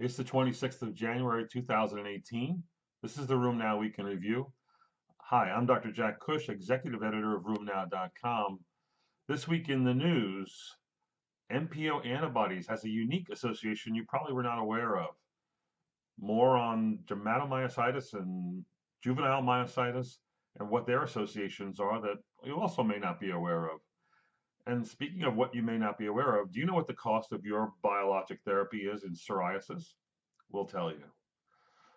It's the 26th of January 2018. This is the RheumNow Week in Review. Hi, I'm Dr. Jack Cush, Executive Editor of RheumNow.com. This week in the news, MPO antibodies has a unique association you probably were not aware of. More on dermatomyositis and juvenile myositis and what their associations are that you also may not be aware of. And speaking of what you may not be aware of, do you know what the cost of your biologic therapy is in psoriasis? We'll tell you.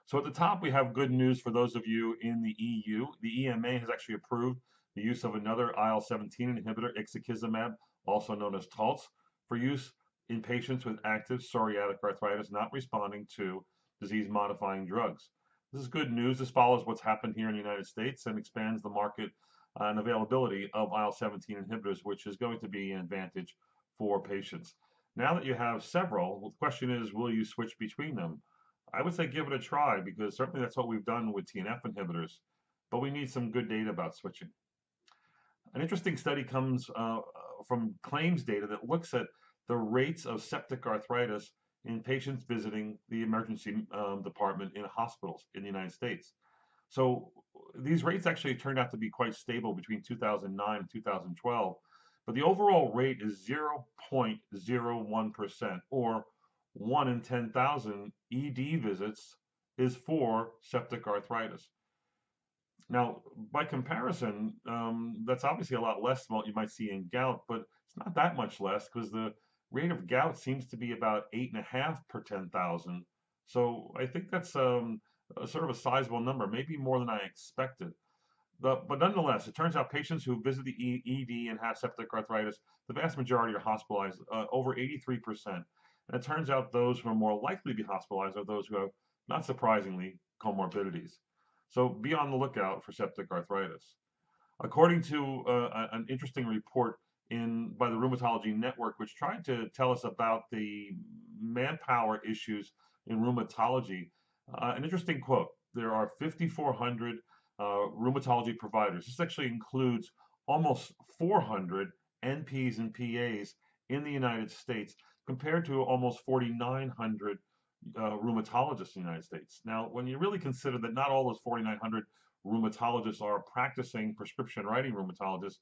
So at the top, we have good news for those of you in the EU. The EMA has actually approved the use of another IL-17 inhibitor, ixekizumab, also known as Taltz, for use in patients with active psoriatic arthritis not responding to disease-modifying drugs. This is good news. This follows what's happened here in the United States and expands the market and availability of IL-17 inhibitors, which is going to be an advantage for patients. Now that you have several, the question is, will you switch between them? I would say give it a try because certainly that's what we've done with TNF inhibitors, but we need some good data about switching. An interesting study comes uh, from claims data that looks at the rates of septic arthritis in patients visiting the emergency um, department in hospitals in the United States. So these rates actually turned out to be quite stable between 2009 and 2012, but the overall rate is 0.01% or 1 in 10,000 ED visits is for septic arthritis. Now, by comparison, um, that's obviously a lot less than what you might see in gout, but it's not that much less because the rate of gout seems to be about eight and a half per 10,000. So I think that's um, sort of a sizable number, maybe more than I expected. The, but nonetheless, it turns out patients who visit the ED and have septic arthritis, the vast majority are hospitalized, uh, over 83%. And it turns out those who are more likely to be hospitalized are those who have, not surprisingly, comorbidities. So be on the lookout for septic arthritis. According to uh, an interesting report in by the Rheumatology Network, which tried to tell us about the manpower issues in rheumatology, uh, an interesting quote. There are 5,400 uh, rheumatology providers. This actually includes almost 400 NPs and PAs in the United States compared to almost 4,900 uh, rheumatologists in the United States. Now, when you really consider that not all those 4,900 rheumatologists are practicing prescription writing rheumatologists,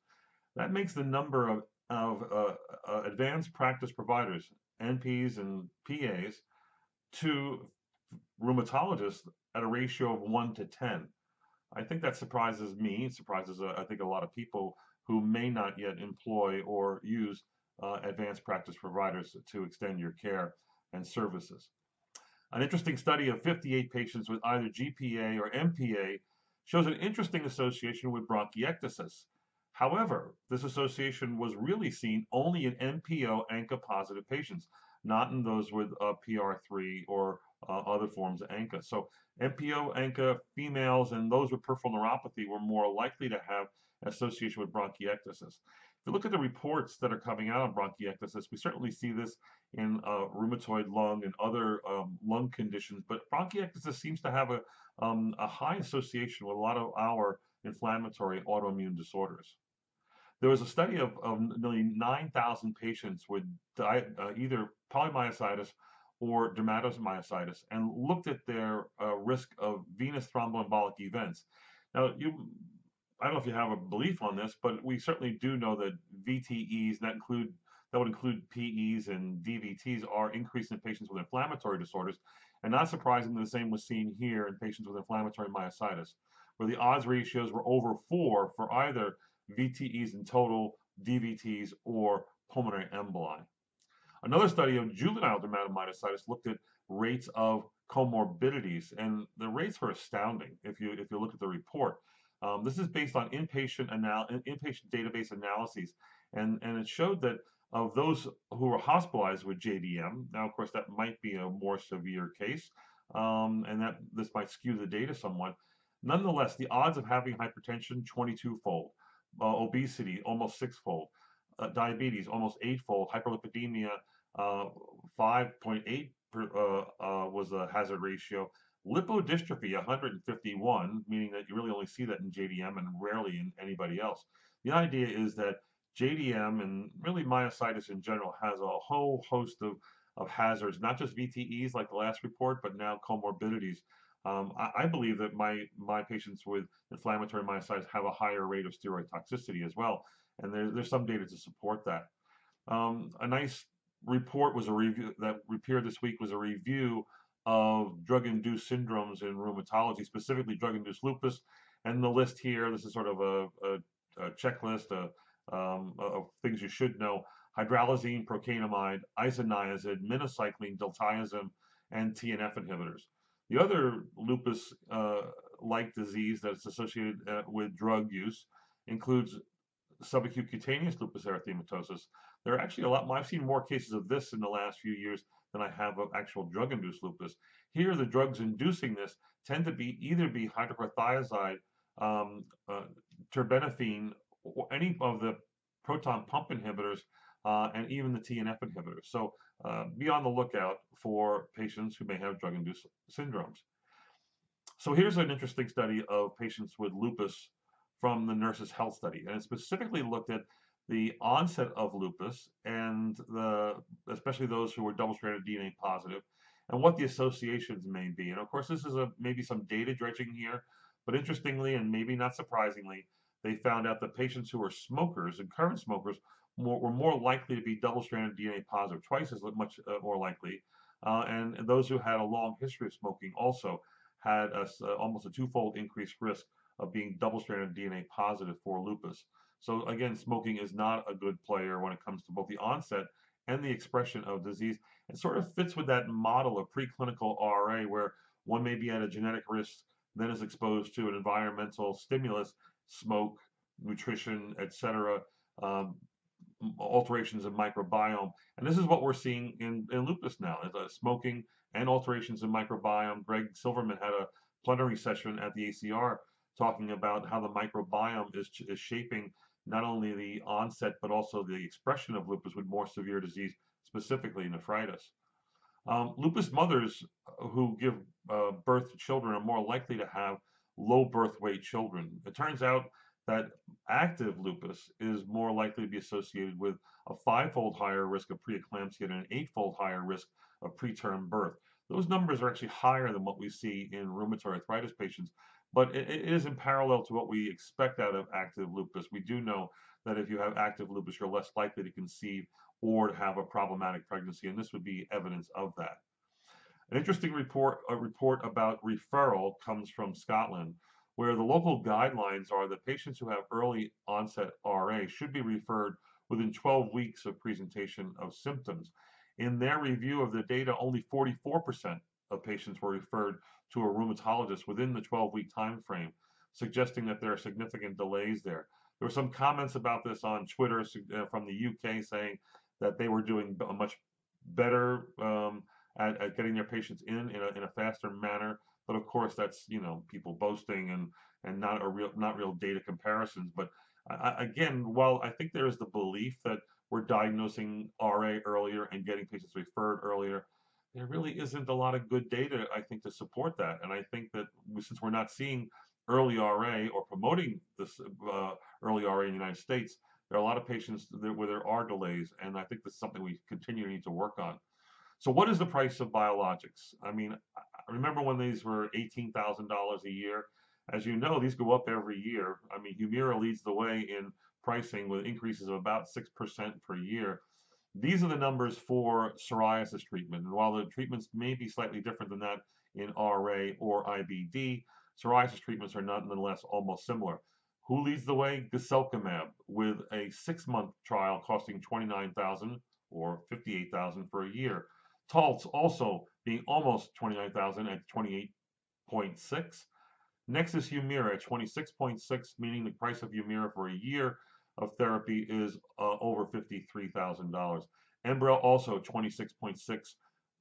that makes the number of, of uh, uh advanced practice providers, NPs and PAs, to rheumatologists at a ratio of 1 to 10. I think that surprises me, surprises uh, I think a lot of people who may not yet employ or use uh, advanced practice providers to extend your care and services. An interesting study of 58 patients with either GPA or MPA shows an interesting association with bronchiectasis. However, this association was really seen only in MPO ANCA positive patients, not in those with uh, PR3 or uh, other forms of ANCA. So MPO ANCA females and those with peripheral neuropathy were more likely to have association with bronchiectasis. If you look at the reports that are coming out on bronchiectasis, we certainly see this in uh, rheumatoid lung and other um, lung conditions, but bronchiectasis seems to have a, um, a high association with a lot of our inflammatory autoimmune disorders. There was a study of, of nearly 9,000 patients with uh, either polymyositis or dermatomyositis and looked at their uh, risk of venous thromboembolic events. Now, you, I don't know if you have a belief on this, but we certainly do know that VTEs that include that would include PEs and DVTs are increased in patients with inflammatory disorders, and not surprisingly, the same was seen here in patients with inflammatory myositis, where the odds ratios were over four for either VTEs in total, DVTs, or pulmonary emboli. Another study of juvenile dermatomyositis looked at rates of comorbidities, and the rates were astounding if you if you look at the report. Um, this is based on inpatient anal inpatient database analyses, and and it showed that of those who were hospitalized with JDM, now of course that might be a more severe case, um, and that this might skew the data somewhat. Nonetheless, the odds of having hypertension 22-fold, uh, obesity almost six-fold, uh, diabetes almost eightfold, hyperlipidemia 5.8 uh, uh, was a hazard ratio. Lipodystrophy 151, meaning that you really only see that in JDM and rarely in anybody else. The idea is that JDM and really myositis in general has a whole host of of hazards, not just VTEs like the last report, but now comorbidities. Um, I, I, believe that my my patients with inflammatory myositis have a higher rate of steroid toxicity as well, and there's there's some data to support that. Um, a nice report was a review that appeared this week was a review of drug-induced syndromes in rheumatology, specifically drug-induced lupus. And the list here, this is sort of a, a, a checklist of, um, of things you should know. Hydralazine, procainamide, isoniazid, minocycline, diltiazem, and TNF inhibitors. The other lupus-like uh, disease that's associated uh, with drug use includes subacute cutaneous lupus erythematosus. There are actually a lot more, I've seen more cases of this in the last few years than I have of actual drug-induced lupus. Here, the drugs inducing this tend to be either be hydrochlorothiazide, um, uh, terbinafine, or any of the proton pump inhibitors, uh, and even the TNF inhibitors. So uh, be on the lookout for patients who may have drug-induced syndromes. So here's an interesting study of patients with lupus from the Nurses Health Study, and it specifically looked at the onset of lupus and the especially those who were double-stranded DNA positive and what the associations may be. And of course, this is a maybe some data dredging here, but interestingly and maybe not surprisingly, they found out that patients who were smokers and current smokers more, were more likely to be double-stranded DNA positive, twice as much uh, more likely. Uh, and, those who had a long history of smoking also had a, uh, almost a twofold increased risk of being double-stranded DNA positive for lupus. So again, smoking is not a good player when it comes to both the onset and the expression of disease. It sort of fits with that model of preclinical RA where one may be at a genetic risk, then is exposed to an environmental stimulus, smoke, nutrition, etc., um, alterations in microbiome. And this is what we're seeing in, in lupus now, uh, smoking and alterations in microbiome. Greg Silverman had a plenary session at the ACR talking about how the microbiome is, is shaping not only the onset but also the expression of lupus with more severe disease, specifically nephritis. Um, lupus mothers who give uh, birth to children are more likely to have low birth weight children. It turns out that active lupus is more likely to be associated with a five-fold higher risk of preeclampsia and an eight-fold higher risk of preterm birth. Those numbers are actually higher than what we see in rheumatoid arthritis patients, but it, it is in parallel to what we expect out of active lupus. We do know that if you have active lupus, you're less likely to conceive or to have a problematic pregnancy, and this would be evidence of that. An interesting report, a report about referral comes from Scotland, where the local guidelines are that patients who have early onset RA should be referred within 12 weeks of presentation of symptoms. In their review of the data, only 44% of patients were referred to a rheumatologist within the 12-week time frame, suggesting that there are significant delays there. There were some comments about this on Twitter uh, from the UK saying that they were doing much better um, at, at, getting their patients in in a, in a, faster manner. But of course, that's you know people boasting and and not a real not real data comparisons. But I, again, while I think there is the belief that we're diagnosing RA earlier and getting patients referred earlier, there really isn't a lot of good data, I think, to support that. And I think that since we're not seeing early RA or promoting this uh, early RA in the United States, there are a lot of patients where there are delays, and I think that's something we continue to need to work on. So, what is the price of biologics? I mean, I remember when these were $18,000 a year. As you know, these go up every year. I mean, Humira leads the way in pricing with increases of about 6% per year. These are the numbers for psoriasis treatment. And while the treatments may be slightly different than that in RA or IBD, psoriasis treatments are nonetheless almost similar. Who leads the way? Guselkumab, with a six-month trial costing 29000 or 58000 for a year. Taltz also being almost 29000 at 28.6. Next is Humira at 26.6, meaning the price of Humira for a year of therapy is uh, over $53,000. Enbrel also 26.6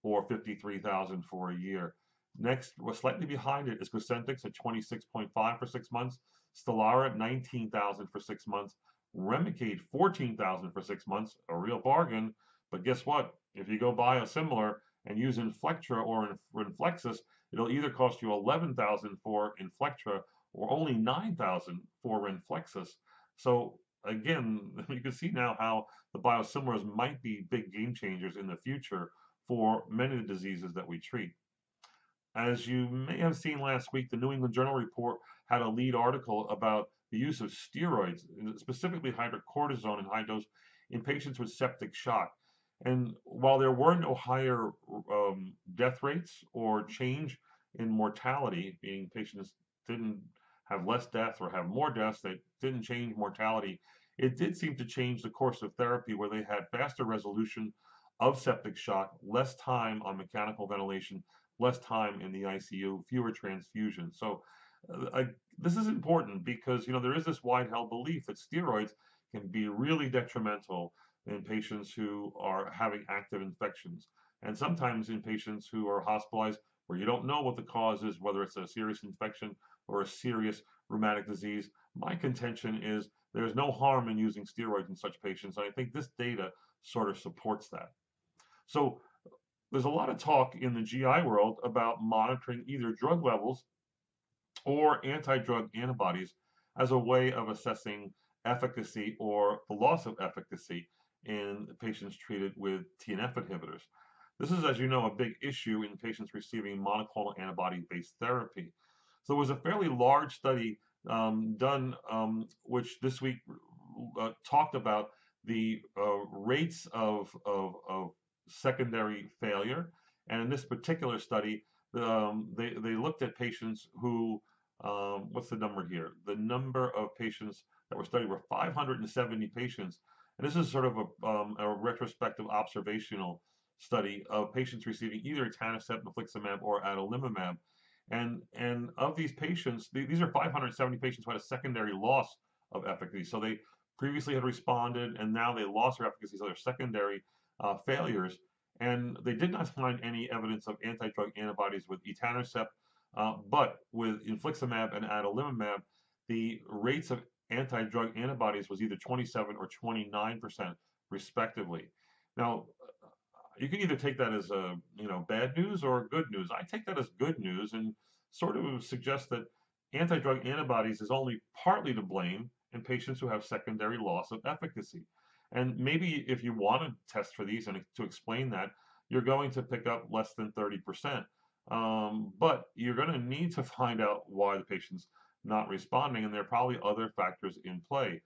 or 53,000 for a year. Next, we're slightly behind it is Cosentyx at 26.5 for six months, Stelara at 19,000 for six months, Remicade 14,000 for six months, a real bargain. But guess what? If you go biosimilar and use Inflectra or Renflexis, it'll either cost you 11,000 for Inflectra or only 9,000 for Renflexis. So again, you can see now how the biosimilars might be big game changers in the future for many of the diseases that we treat. As you may have seen last week, the New England Journal report had a lead article about the use of steroids, specifically hydrocortisone in high dose, in patients with septic shock. And while there were no higher um, death rates or change in mortality, meaning patients didn't have less deaths or have more deaths, they didn't change mortality, it did seem to change the course of therapy where they had faster resolution of septic shock, less time on mechanical ventilation, less time in the ICU, fewer transfusions. So uh, this is important because you know there is this wide held belief that steroids can be really detrimental in patients who are having active infections and sometimes in patients who are hospitalized where you don't know what the cause is whether it's a serious infection or a serious rheumatic disease my contention is there's no harm in using steroids in such patients and i think this data sort of supports that so there's a lot of talk in the GI world about monitoring either drug levels or anti-drug antibodies as a way of assessing efficacy or the loss of efficacy in patients treated with TNF inhibitors. This is, as you know, a big issue in patients receiving monoclonal antibody-based therapy. So there was a fairly large study um, done, um, which this week uh, talked about the uh, rates of, of, of secondary failure. And in this particular study, um, they, they looked at patients who, um, what's the number here? The number of patients that were studied were 570 patients. And this is sort of a, um, a retrospective observational study of patients receiving either etanercept, infliximab, or adalimumab. And, and of these patients, these are 570 patients who had a secondary loss of efficacy. So they previously had responded and now they lost their efficacy, so they're secondary uh, failures, and they did not find any evidence of anti-drug antibodies with etanercept, uh, but with infliximab and adalimumab, the rates of anti-drug antibodies was either 27 or 29 percent, respectively. Now, you can either take that as a you know bad news or good news. I take that as good news and sort of suggest that anti-drug antibodies is only partly to blame in patients who have secondary loss of efficacy. And maybe if you want to test for these and to explain that, you're going to pick up less than 30%. Um, but you're going to need to find out why the patient's not responding, and there are probably other factors in play.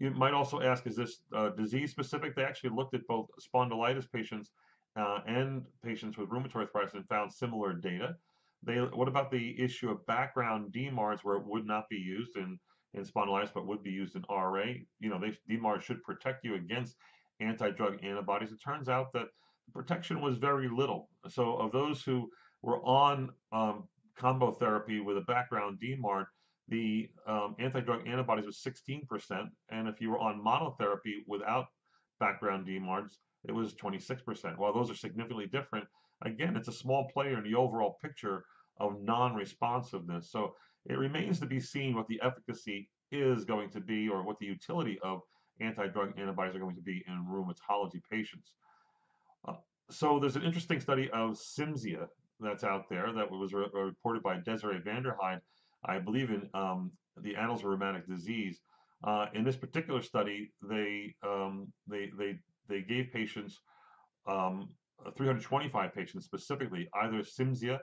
You might also ask, is this uh, disease specific? They actually looked at both spondylitis patients uh, and patients with rheumatoid arthritis and found similar data. They, what about the issue of background DMARDs where it would not be used? And in spondylitis, but would be used in RA. You know, they, DMARD should protect you against anti-drug antibodies. It turns out that protection was very little. So of those who were on um, combo therapy with a background DMARD, the um, anti-drug antibodies was 16%, and if you were on monotherapy without background DMARDs, it was 26%. While those are significantly different, again, it's a small player in the overall picture of non-responsiveness. So it remains to be seen what the efficacy is going to be or what the utility of anti-drug antibodies are going to be in rheumatology patients. Uh, so there's an interesting study of Cimzia that's out there that was re reported by Desiree van der Heijde, I believe in um, the Annals of Rheumatic Disease. Uh, in this particular study, they um, they they they gave patients um, 325 patients specifically either Cimzia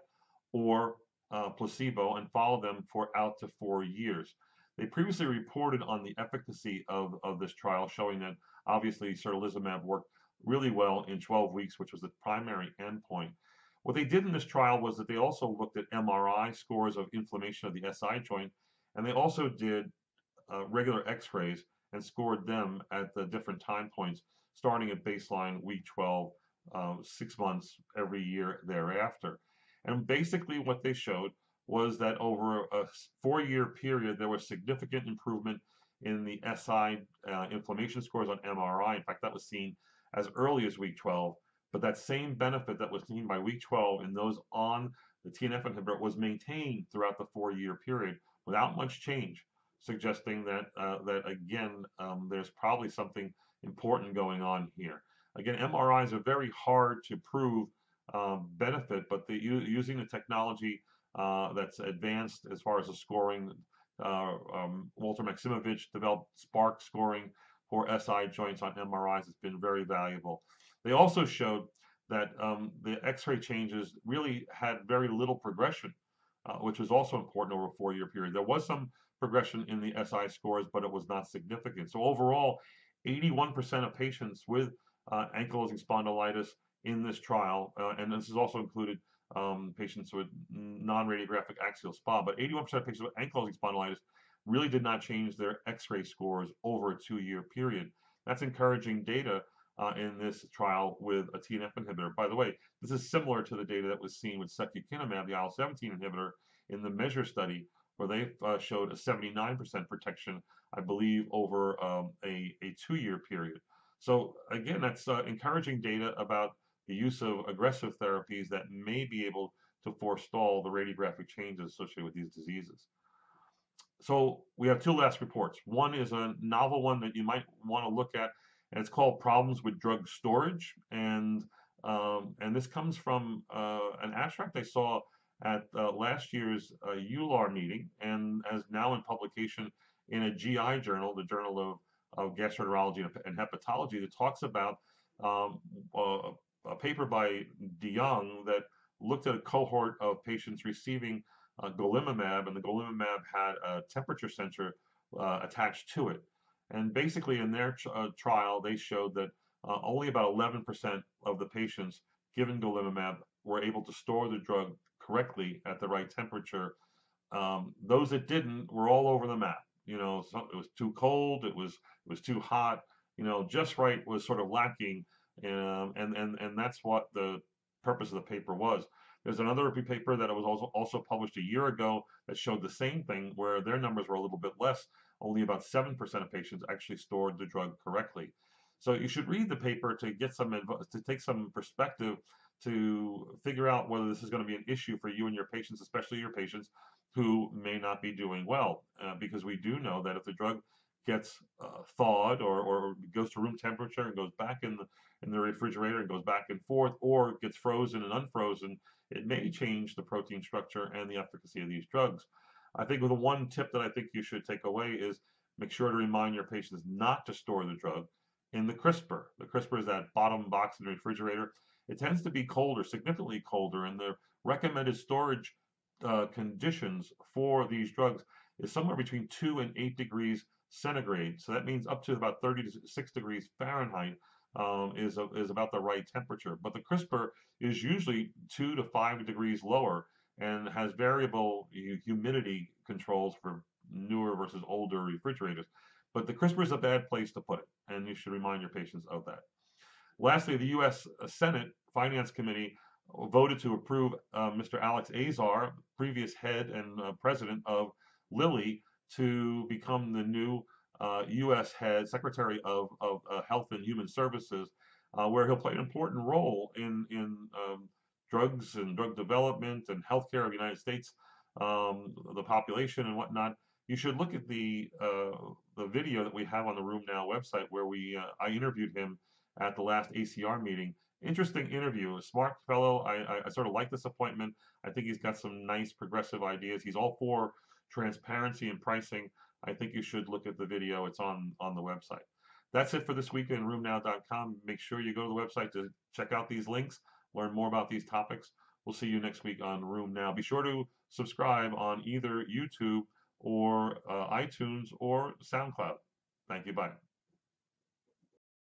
or uh, placebo and followed them for out to four years. They previously reported on the efficacy of, of this trial, showing that obviously certolizumab worked really well in 12 weeks, which was the primary endpoint. What they did in this trial was that they also looked at MRI scores of inflammation of the SI joint, and they also did uh, regular x-rays and scored them at the different time points, starting at baseline week 12, uh, six months every year thereafter. And basically what they showed was that over a four-year period, there was significant improvement in the SI uh, inflammation scores on MRI. In fact, that was seen as early as week 12. But that same benefit that was seen by week 12 in those on the TNF inhibitor was maintained throughout the four-year period without much change, suggesting that uh, that again, um, there's probably something important going on here. Again, MRIs are very hard to prove um, benefit, but the, using the technology uh, that's advanced as far as the scoring, uh, um, Walter Maksymowych developed SPARCC scoring for SI joints on MRIs has been very valuable. They also showed that um, the X-ray changes really had very little progression, uh, which was also important over a four-year period. There was some progression in the SI scores, but it was not significant. So overall, 81% of patients with uh, ankylosing spondylitis in this trial, uh, and this is also included um, patients with non-radiographic axial SPA, but 81% of patients with ankylosing spondylitis really did not change their X-ray scores over a two-year period. That's encouraging data uh, in this trial with a TNF inhibitor. By the way, this is similar to the data that was seen with secukinumab, the IL-17 inhibitor, in the MEASURE study, where they uh, showed a 79% protection, I believe, over um, a, a two-year period. So again, that's uh, encouraging data about the use of aggressive therapies that may be able to forestall the radiographic changes associated with these diseases. So we have two last reports. One is a novel one that you might want to look at, and it's called Problems with Drug Storage. And um, and this comes from uh, an abstract I saw at uh, last year's uh, EULAR meeting, and as now in publication in a GI journal, the Journal of, of Gastroenterology and Hepatology, that talks about um, a, a paper by DeYoung that looked at a cohort of patients receiving uh, golimumab, and the golimumab had a temperature sensor uh, attached to it. And basically, in their uh, trial, they showed that uh, only about 11% of the patients given golimumab were able to store the drug correctly at the right temperature. Um, those that didn't were all over the map. You know, it was too cold, it was it was too hot. You know, just right was sort of lacking, um, and and and that's what the purpose of the paper was. There's another paper that was also, also published a year ago that showed the same thing, where their numbers were a little bit less. Only about 7% of patients actually stored the drug correctly. So you should read the paper to get some to take some perspective to figure out whether this is going to be an issue for you and your patients, especially your patients who may not be doing well, uh, because we do know that if the drug gets uh, thawed or, or goes to room temperature and goes back in the in the refrigerator and goes back and forth, or gets frozen and unfrozen, it may change the protein structure and the efficacy of these drugs. I think the one tip that I think you should take away is make sure to remind your patients not to store the drug in the crisper. The crisper is that bottom box in the refrigerator. It tends to be colder, significantly colder, and the recommended storage uh, conditions for these drugs is somewhere between 2 and 8 degrees centigrade. So that means up to about 36 degrees Fahrenheit um, is, a, is about the right temperature. But the crisper is usually 2 to 5 degrees lower and has variable humidity controls for newer versus older refrigerators. But the crisper is a bad place to put it, and you should remind your patients of that. Lastly, the U.S. Senate Finance Committee voted to approve uh, Mr. Alex Azar, previous head and uh, president of Lilly, to become the new uh, U.S. head, Secretary of, of uh, Health and Human Services, uh, where he'll play an important role in, in um, drugs and drug development and healthcare of the United States, um, the population and whatnot. You should look at the uh, the video that we have on the RheumNow website where we I interviewed him at the last ACR meeting interesting interview. A smart fellow. I, I, sort of like this appointment. I think he's got some nice progressive ideas. He's all for transparency and pricing. I think you should look at the video. It's on on the website. That's it for this week in rheumnow.com. Make sure you go to the website to check out these links, learn more about these topics. We'll see you next week on RheumNow. Be sure to subscribe on either YouTube or uh, iTunes or SoundCloud. Thank you. Bye.